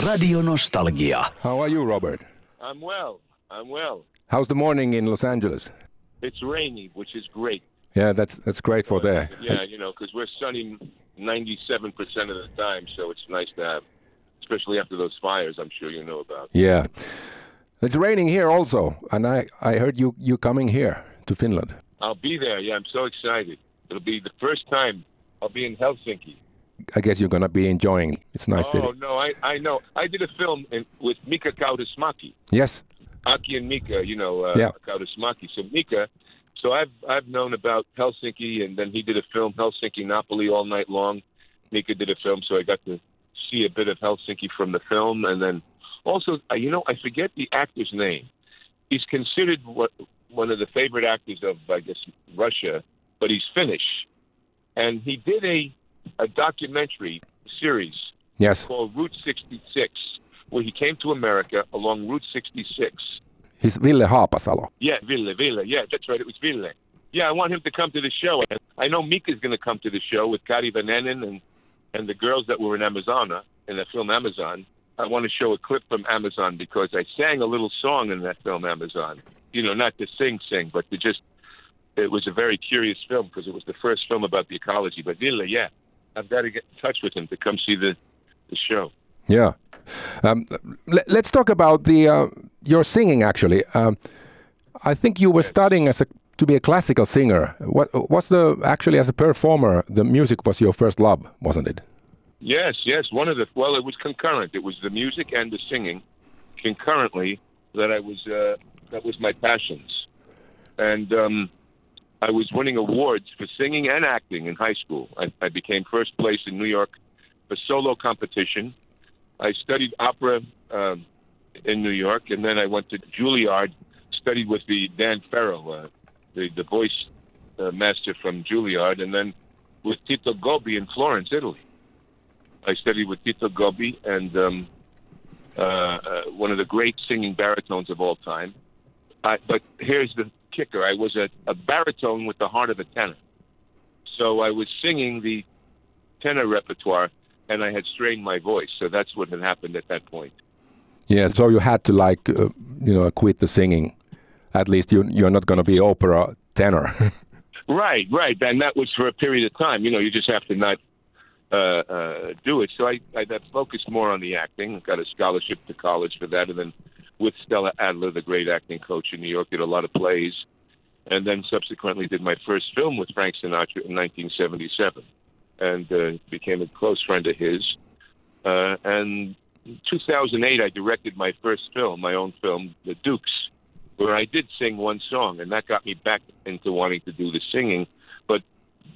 Radio Nostalgia. How are you, Robert? I'm well. I'm well. How's the morning in Los Angeles? It's rainy, which is great. Yeah, that's that's great for there. Yeah, you know, because we're sunny 97% of the time, so it's nice to have, especially after those fires I'm sure you know about. Yeah. It's raining here also, and I, I heard you, you coming here to Finland. I'll be there. Yeah, I'm so excited. It'll be the first time I'll be in Helsinki. I guess you're going to be enjoying. It's a nice oh, city. no, I, I know. I did a film in, with Mika Kaurismäki. Yes. Aki and Mika, you know, uh, Yeah. Kaurismäki. So Mika, so I've I've known about Helsinki, and then he did a film Helsinki Napoli all night long. Mika did a film, so I got to see a bit of Helsinki from the film, and then also, uh, you know, I forget the actor's name. He's considered what one of the favorite actors of I guess Russia, but he's Finnish, and he did a a documentary series Yes. called Route 66, where he came to America along Route 66. He's Ville Haapasalo. Yeah, Ville, Ville. Yeah, that's right. It was Ville. Yeah, I want him to come to the show. I know Mika's going to come to the show with Kari Väänänen and and the girls that were in Amazona in the film Amazon. I want to show a clip from Amazon because I sang a little song in that film Amazon. You know, not to sing, sing, but to just. It was a very curious film because it was the first film about the ecology. But Ville, yeah, I've got to get in touch with him to come see the the show. Yeah. Um, le- let's talk about the uh, your singing. Actually, um, I think you were studying as a to be a classical singer. What was the actually as a performer? The music was your first love, wasn't it? Yes, yes. One of the well, it was concurrent. It was the music and the singing concurrently that I was uh, that was my passions, and um, I was winning awards for singing and acting in high school. I, I became first place in New York for solo competition. I studied opera um, in New York, and then I went to Juilliard, studied with the Dan Ferro, uh, the the voice uh, master from Juilliard, and then with Tito Gobbi in Florence, Italy. I studied with Tito Gobbi and um, uh, uh, one of the great singing baritones of all time. I, but here's the kicker: I was a, a baritone with the heart of a tenor, so I was singing the tenor repertoire, and I had strained my voice. So that's what had happened at that point. Yeah. So you had to like uh, you know quit the singing. At least you you're not going to be opera tenor. Right, right, and that was for a period of time. You know, you just have to not uh, uh, do it. So I, I got focused more on the acting. Got a scholarship to college for that, and then with Stella Adler, the great acting coach in New York, did a lot of plays, and then subsequently did my first film with Frank Sinatra in 1977, and uh, became a close friend of his. Uh, and in 2008, I directed my first film, my own film, The Dukes, where I did sing one song, and that got me back into wanting to do the singing, but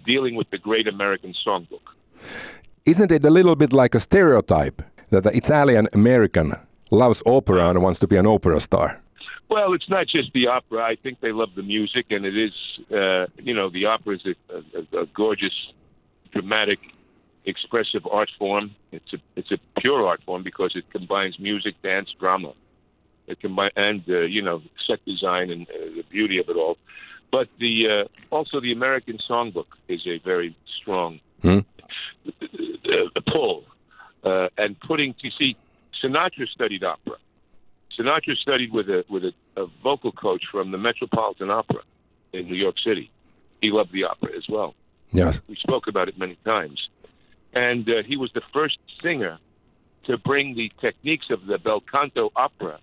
dealing with the great American songbook. Isn't it a little bit like a stereotype that the Italian American loves opera and wants to be an opera star? Well, it's not just the opera. I think they love the music, and it is, uh, you know, the opera is a, a, a gorgeous, dramatic, expressive art form. It's a it's a pure art form because it combines music, dance, drama. It combine and uh, you know set design and uh, the beauty of it all. But the uh, also the American songbook is a very strong uh, pull, uh, and putting. You see, Sinatra studied opera. Sinatra studied with a with a, a vocal coach from the Metropolitan Opera in New York City. He loved the opera as well. Yes. We spoke about it many times, and uh, he was the first singer to bring the techniques of the bel canto opera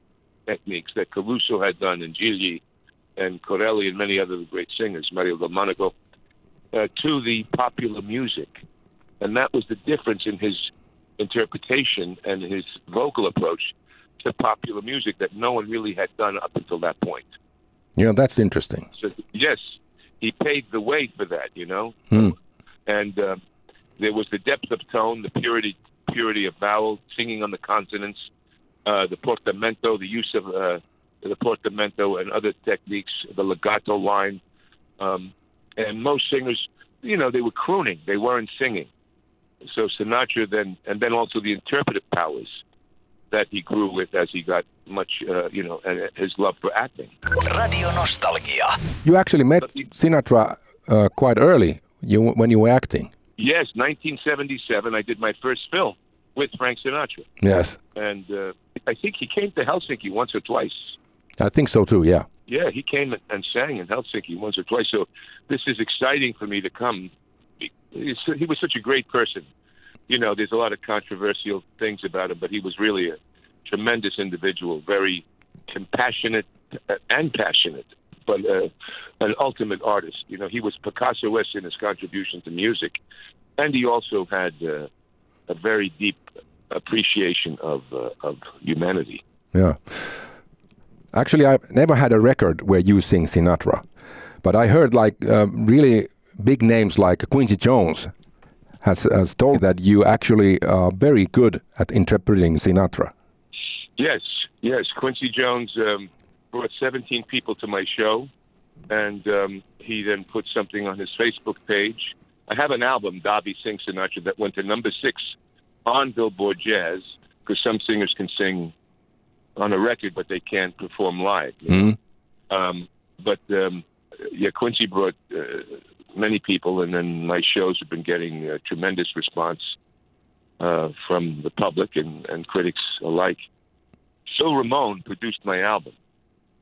techniques that Caruso had done and Gigli and Corelli and many other great singers, Mario Del Monaco, uh, to the popular music. And that was the difference in his interpretation and his vocal approach to popular music that no one really had done up until that point. You know, that's interesting. So, yes, he paved the way for that, you know? Hmm. And uh, there was the depth of tone, the purity purity of vowel, singing on the consonants, uh, the portamento, the use of uh, the portamento and other techniques, the legato line. Um, and most singers, you know, they were crooning; they weren't singing. So Sinatra then, and then also the interpretive powers that he grew with as he got much, uh, you know, and his love for acting. Radio Nostalgia. You actually met Sinatra uh, quite early you, when you were acting. Yes, 1977, I did my first film with Frank Sinatra. Yes, And uh, I think he came to Helsinki once or twice. I think so too. Yeah. Yeah, he came and sang in Helsinki once or twice. So this is exciting for me to come. He was such a great person. You know, there's a lot of controversial things about him, but he was really a tremendous individual, very compassionate uh, and passionate, but uh, an ultimate artist. You know, he was Picasso-esque in his contribution to music, and he also had uh, a very deep appreciation of uh, of humanity. Yeah. Actually, I've never had a record where you sing Sinatra, but I heard like uh, really big names like Quincy Jones has, has told that you actually are very good at interpreting Sinatra. Yes, yes. Quincy Jones um, brought 17 people to my show, and um, he then put something on his Facebook page. I have an album, Davi Sings Sinatra, that went to number six on Billboard Jazz because some singers can sing on a record, but they can't perform live. you know. Um, but um, yeah, Quincy brought uh, many people, and then my shows have been getting a tremendous response uh, from the public and, and critics alike. Phil Ramone produced my album.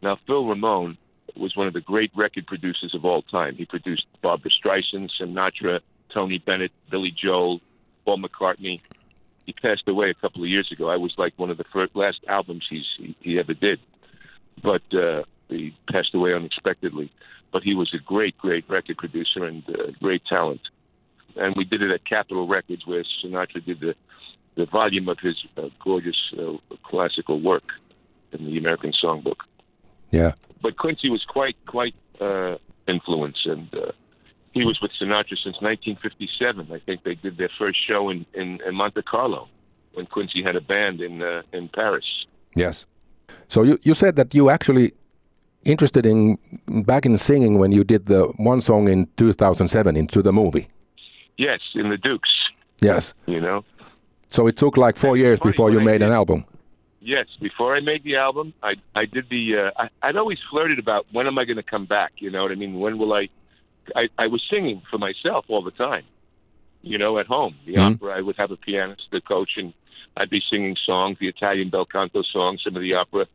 Now, Phil Ramone was one of the great record producers of all time. He produced Barbara Streisand, Sinatra, Tony Bennett, Billy Joel, Paul McCartney. He passed away a couple of years ago. I was like one of the first, last albums he's, he, he ever did. But uh, he passed away unexpectedly. But he was a great, great record producer and uh, great talent. And we did it at Capitol Records, where Sinatra did the the volume of his uh, gorgeous uh, classical work in the American Songbook. Yeah. But Quincy was quite quite uh, influenced, and uh, he was with Sinatra since 1957. I think they did their first show in, in, in Monte Carlo when Quincy had a band in uh, in Paris. Yes. So you, you said that you actually interested in back in singing when you did the one song in 2007 into the movie. Yes, in the Dukes. Yes. You know. So it took like four years funny, before you made an album. Yes, before I made the album, I I did the. Uh, I, I'd always flirted about when am I going to come back. You know what I mean? When will I? I, I was singing for myself all the time. You know, at home, the Mhm. opera. I would have a pianist, the coach, and I'd be singing songs, the Italian bel canto songs, some of the opera,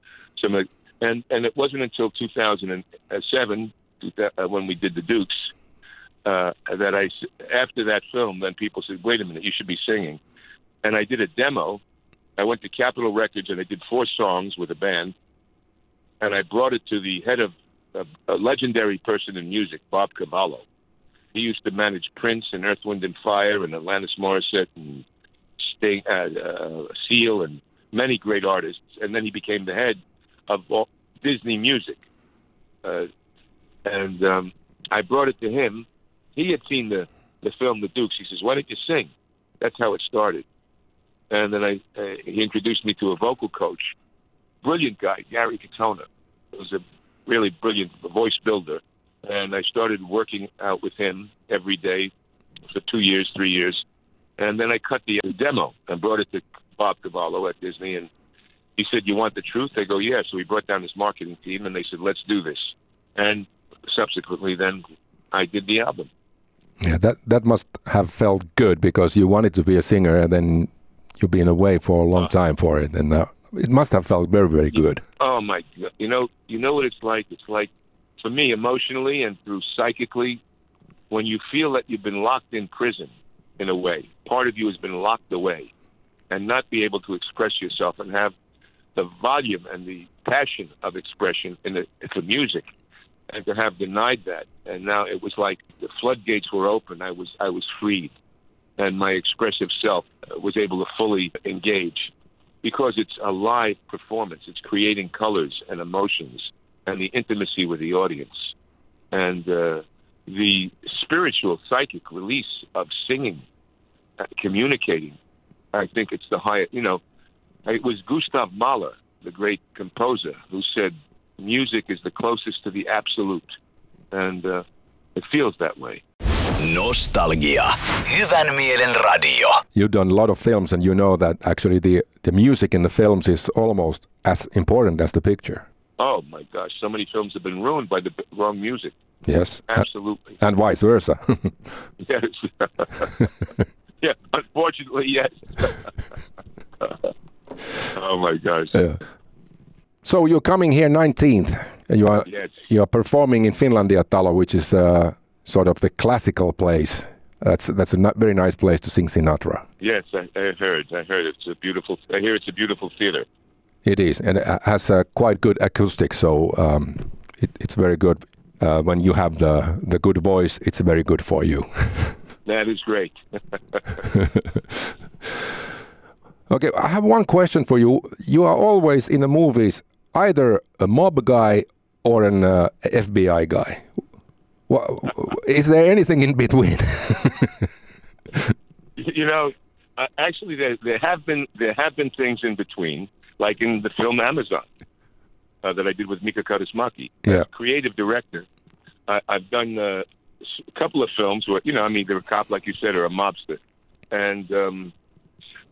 some of. And and it wasn't until 2007 two thou- uh, when we did the Dukes uh, I after that film, then people said, "Wait a minute, you should be singing." And I did a demo I went to Capitol Records and I did four songs with a band, and I brought it to the head of a, a legendary person in music, Bob Cavallo. He used to manage Prince and Earth, Wind and Fire and Alanis Morissette and Sting, uh, uh, Seal and many great artists, and then he became the head of all, Disney Music. Uh, and um, I brought it to him. He had seen the the film The Dukes. He says, "Why don't you sing?" That's how it started and then I uh, he introduced me to a vocal coach, brilliant guy, Gary Catona. was a really brilliant voice builder, and I started working out with him every day for two years, three years, and then I cut the demo and brought it to Bob Cavallo at Disney, and he said, "You want the truth?" They go, "Yeah." So we brought down his marketing team, and they said, "Let's do this," and subsequently, then I did the album. Yeah, that that must have felt good because you wanted to be a singer and then you've been away for a long time for it, and uh, it must have felt very very good. Oh my god! You know, you know what it's like. It's like, for me, emotionally and through psychically, when you feel that you've been locked in prison, in a way, part of you has been locked away, and not be able to express yourself and have the volume and the passion of expression in the for music, and to have denied that, and now it was like the floodgates were open. I was I was freed, and my expressive self uh, was able to fully engage because it's a live performance. It's creating colors and emotions and the intimacy with the audience and uh, the spiritual, psychic release of singing, uh, communicating. I think it's the highest. You know, it was Gustav Mahler, the great composer, who said, "Music is the closest to the absolute," and uh, it feels that way. Nostalgia. Hyvän mielen radio. You've done a lot of films, and you know that actually the the music in the films is almost as important as the picture. Oh my gosh, so many films have been ruined by the wrong music. Yes, A- Absolutely. and vice versa. Yes. yeah, unfortunately, yes. oh my gosh. Yeah. So you're coming here 19th. You are Yes. you are performing in Finlandia Talo, which is uh, sort of the classical place. That's that's a very nice place to sing Sinatra. Yes, I, I heard. I heard it's a beautiful. I hear it's a beautiful theater. It is, and it has a quite good acoustics. So um, it, it's very good. Uh, when you have the the good voice, it's very good for you. That is great. Okay, I have one question for you. You are always in the movies either a mob guy or an uh, FBI guy. Is there anything in between? you know, uh, actually, there, there have been there have been things in between, like in the film Amazon uh, that I did with Mika Kaurismäki, Yeah. creative director. I, I've done uh, a couple of films where you know, I mean, they're a cop, like you said, or a mobster, and um,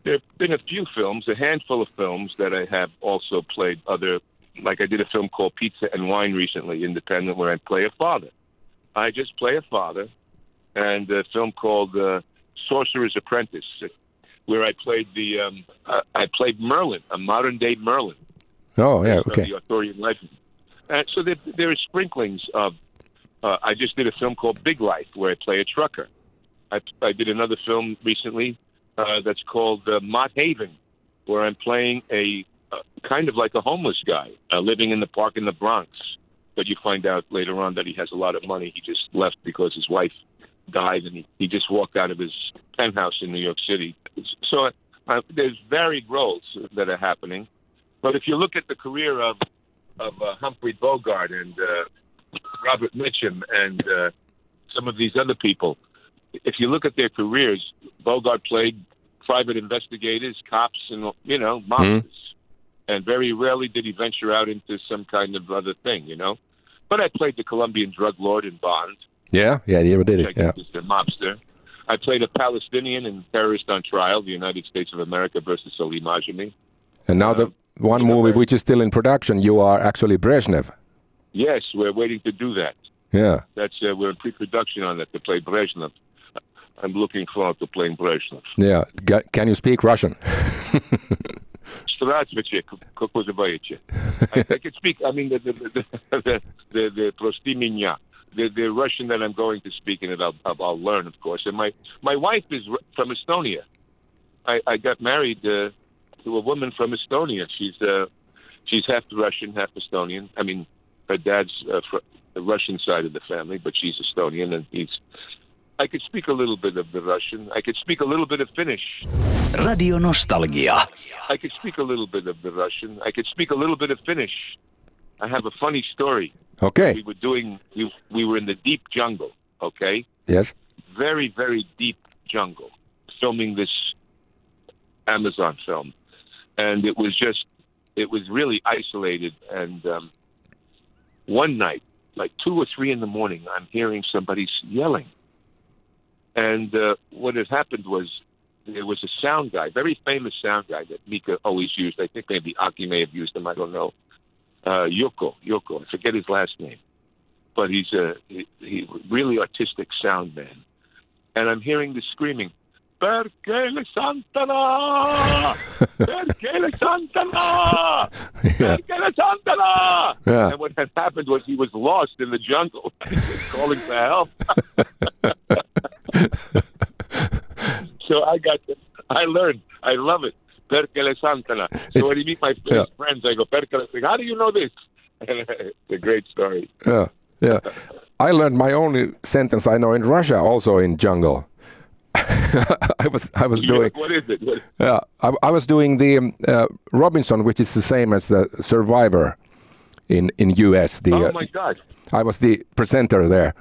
there have been a few films, a handful of films that I have also played other. Like I did a film called Pizza and Wine recently, independent, where I play a father. I just play a father, and a film called uh, Sorcerer's Apprentice, where I played the um, I, I played Merlin, a modern day Merlin oh, yeah, okay. the Arthurian legend. And so there, there are sprinklings of. Uh, I just did a film called Big Life where I play a trucker. I, I did another film recently uh, that's called uh, Mott Haven, where I'm playing a uh, kind of like a homeless guy uh, living in the park in the Bronx. But you find out later on that he has a lot of money. He just left because his wife died, and he, he just walked out of his penthouse in New York City. So uh, there's varied roles that are happening. But if you look at the career of of uh, Humphrey Bogart and uh, Robert Mitchum and uh, some of these other people, if you look at their careers, Bogart played private investigators, cops, and you know, mobsters, and very rarely did he venture out into some kind of other thing, you know. But I played the Colombian drug lord in Bond, Yeah, yeah, you did which I it. Yeah. is a mobster. I played a Palestinian and Terrorist on Trial, the United States of America versus Salim Ajami. And now the one you know, movie which is still in production, you are actually Brezhnev. Yes, we're waiting to do that. Yeah. That's uh, we're in pre-production on that to play Brezhnev. I'm looking forward to playing Brezhnev. Yeah. Ga- Can you speak Russian? Здравствуйте, к- как вы называете? I, I can speak. I mean, the the the the, the, the прости меня. The, the Russian that I'm going to speak in it, I'll, I'll, I'll learn, of course. And my my wife is Ru- from Estonia. I, I got married uh, to a woman from Estonia. She's uh, she's half Russian, half Estonian. I mean, her dad's uh, fr- the Russian side of the family, but she's Estonian, and he's. I could speak a little bit of the Russian. I could speak a little bit of Finnish. Radio Nostalgia. I could speak a little bit of the Russian. I could speak a little bit of Finnish. I have a funny story. Okay. We were doing. We, we were in the deep jungle. Okay, Yes. very very deep jungle, filming this Amazon film, and it was just. It was really isolated, and um, one night, like two or three in the morning, I'm hearing somebody yelling. And uh, what had happened was there was a sound guy, very famous sound guy that Mika always used. I think maybe Aki may have used him. I don't know. Uh, Yoko, Yoko, I forget his last name, but he's a he, he really artistic sound man. And I'm hearing the screaming, "Perché le Santana! Perché le Santana! Yeah. Perché le Santana!" Yeah. And what had happened was he was lost in the jungle, calling for help. so I got, I learned, I love it. Perché le Santana. So It's- when you meet my yeah. friends, I go, Perché le How do you know this? it's a great story. Yeah. Yeah. I learned my only sentence I know in Russia, also in jungle. I was I was doing what is it? What, yeah I, I was doing the um, uh, Robinson, which is the same as the Survivor in in US. The oh uh, my God! I was the presenter there,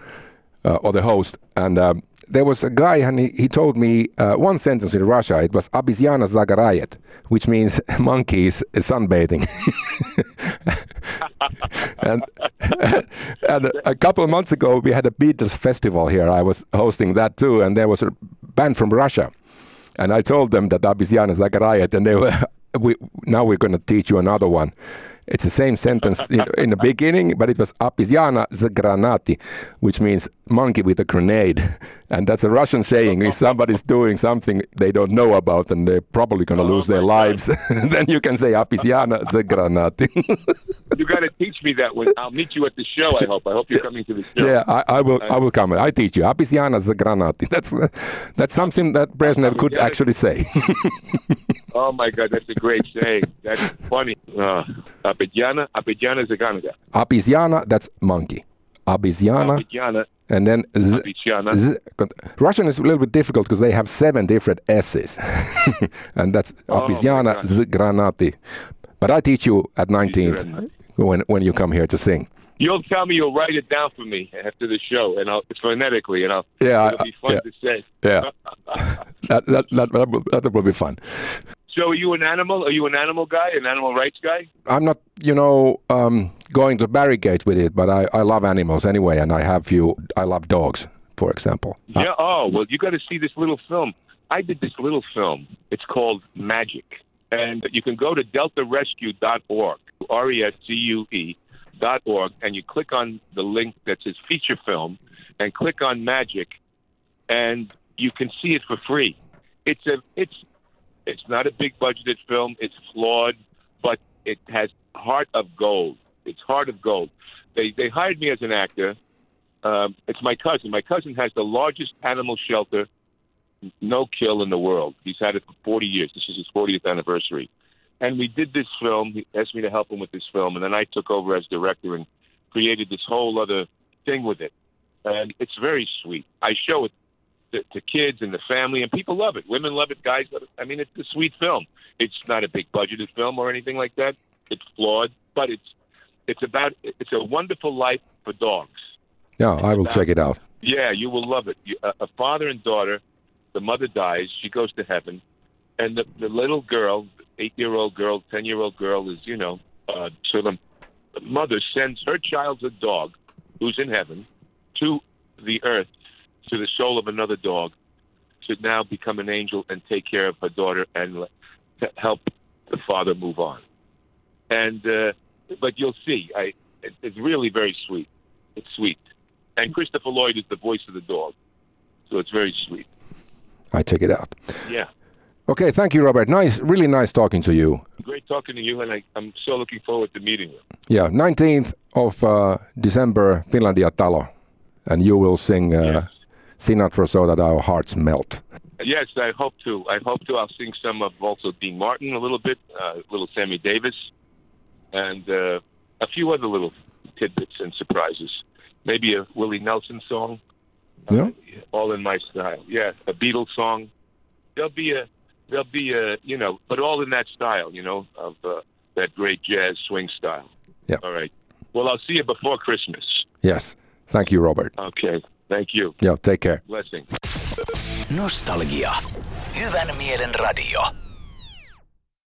uh, or the host, and um, there was a guy, and he, he told me uh, one sentence in Russia. It was "Обезьяна загорает," which means monkeys sunbathing. and and a couple of months ago, we had a Beatles festival here. I was hosting that too, and there was a band from Russia, and I told them that "Обезьяна загорает," and they were. We, now we're going to teach you another one. It's the same sentence in, in, the beginning, but it was Apisiana zgranati, which means monkey with a grenade. And that's a Russian saying. if somebody's doing something they don't know about and they're probably going to oh lose their lives, then you can say Apisiana zgranati. you got to teach me that one. I'll meet you at the show, I hope. I hope you're coming to the show. Yeah, I, I will I uh, will come. I teach you. Apisiana zgranati. That's, that's something that Brezhnev could actually say. Oh, my God. That's a great saying. That's funny. Uh, Apisiana, Apisiana zgranati. Apisiana, that's monkey. Abisiana. And then z, z, Russian is a little bit difficult because they have seven different S's. and that's oh Abisiana Granati. But I teach you at 19th when, when you come here to sing. You'll tell me you'll write it down for me after the show, and I'll phonetically, and I'll. Yeah, it'll be fun yeah, to say. Yeah, that, that, that, that, that will be fun. So, are you an animal? Are you an animal guy, an animal rights guy? I'm not, you know, um, going to barricade with it, but I, I love animals anyway, and I have few. I love dogs, for example. Yeah. Uh, oh, well, you got to see this little film. I did this little film. It's called Magic, and you can go to deltarescue.org, R E S C U E dot org, and you click on the link that says feature film, and click on Magic, and you can see it for free. It's a it's it's not a big budgeted film. It's flawed, but it has heart of gold. It's heart of gold. They they hired me as an actor. Um, it's my cousin. My cousin has the largest animal shelter, no kill in the world. He's had it for 40 years. This is his 40th anniversary. And we did this film. He asked me to help him with this film, and then I took over as director and created this whole other thing with it. And it's very sweet. I show it to, to kids and the family, and people love it. Women love it, guys love it. I mean, it's a sweet film. It's not a big budgeted film or anything like that. It's flawed, but it's it's about it's a wonderful life for dogs. Yeah, it's I will about, check it out. Yeah, you will love it. You, a, a father and daughter. The mother dies. She goes to heaven, and the the little girl, eight year old girl, ten year old girl, is you know, uh, so the mother sends her child's a dog, who's in heaven, to the earth to the soul of another dog should now become an angel and take care of her daughter and help the father move on. And uh, but you'll see, I it, it's really very sweet. It's sweet, and Christopher Lloyd is the voice of the dog, so it's very sweet. I check it out. Yeah. Okay, thank you, Robert. Nice, really nice talking to you. Great talking to you, and I, am so looking forward to meeting you. Yeah, 19th of uh, December, Finlandia Talo, and you will sing uh, yes. Sinatra so that our hearts melt. Yes, I hope to. I hope to. I'll sing some of also Dean Martin a little bit, uh, a little Sammy Davis, and uh, a few other little tidbits and surprises. Maybe a Willie Nelson song. Yeah. Uh, all in my style. Yeah, a Beatles song. There'll be a, there'll be a, you know, but all in that style, you know, of uh, that great jazz swing style. Yeah. All right. Well, I'll see you before Christmas. Yes. Thank you, Robert. Okay. Thank you. Yeah, take care. Blessings. Nostalgia. Hyvän mielen radio.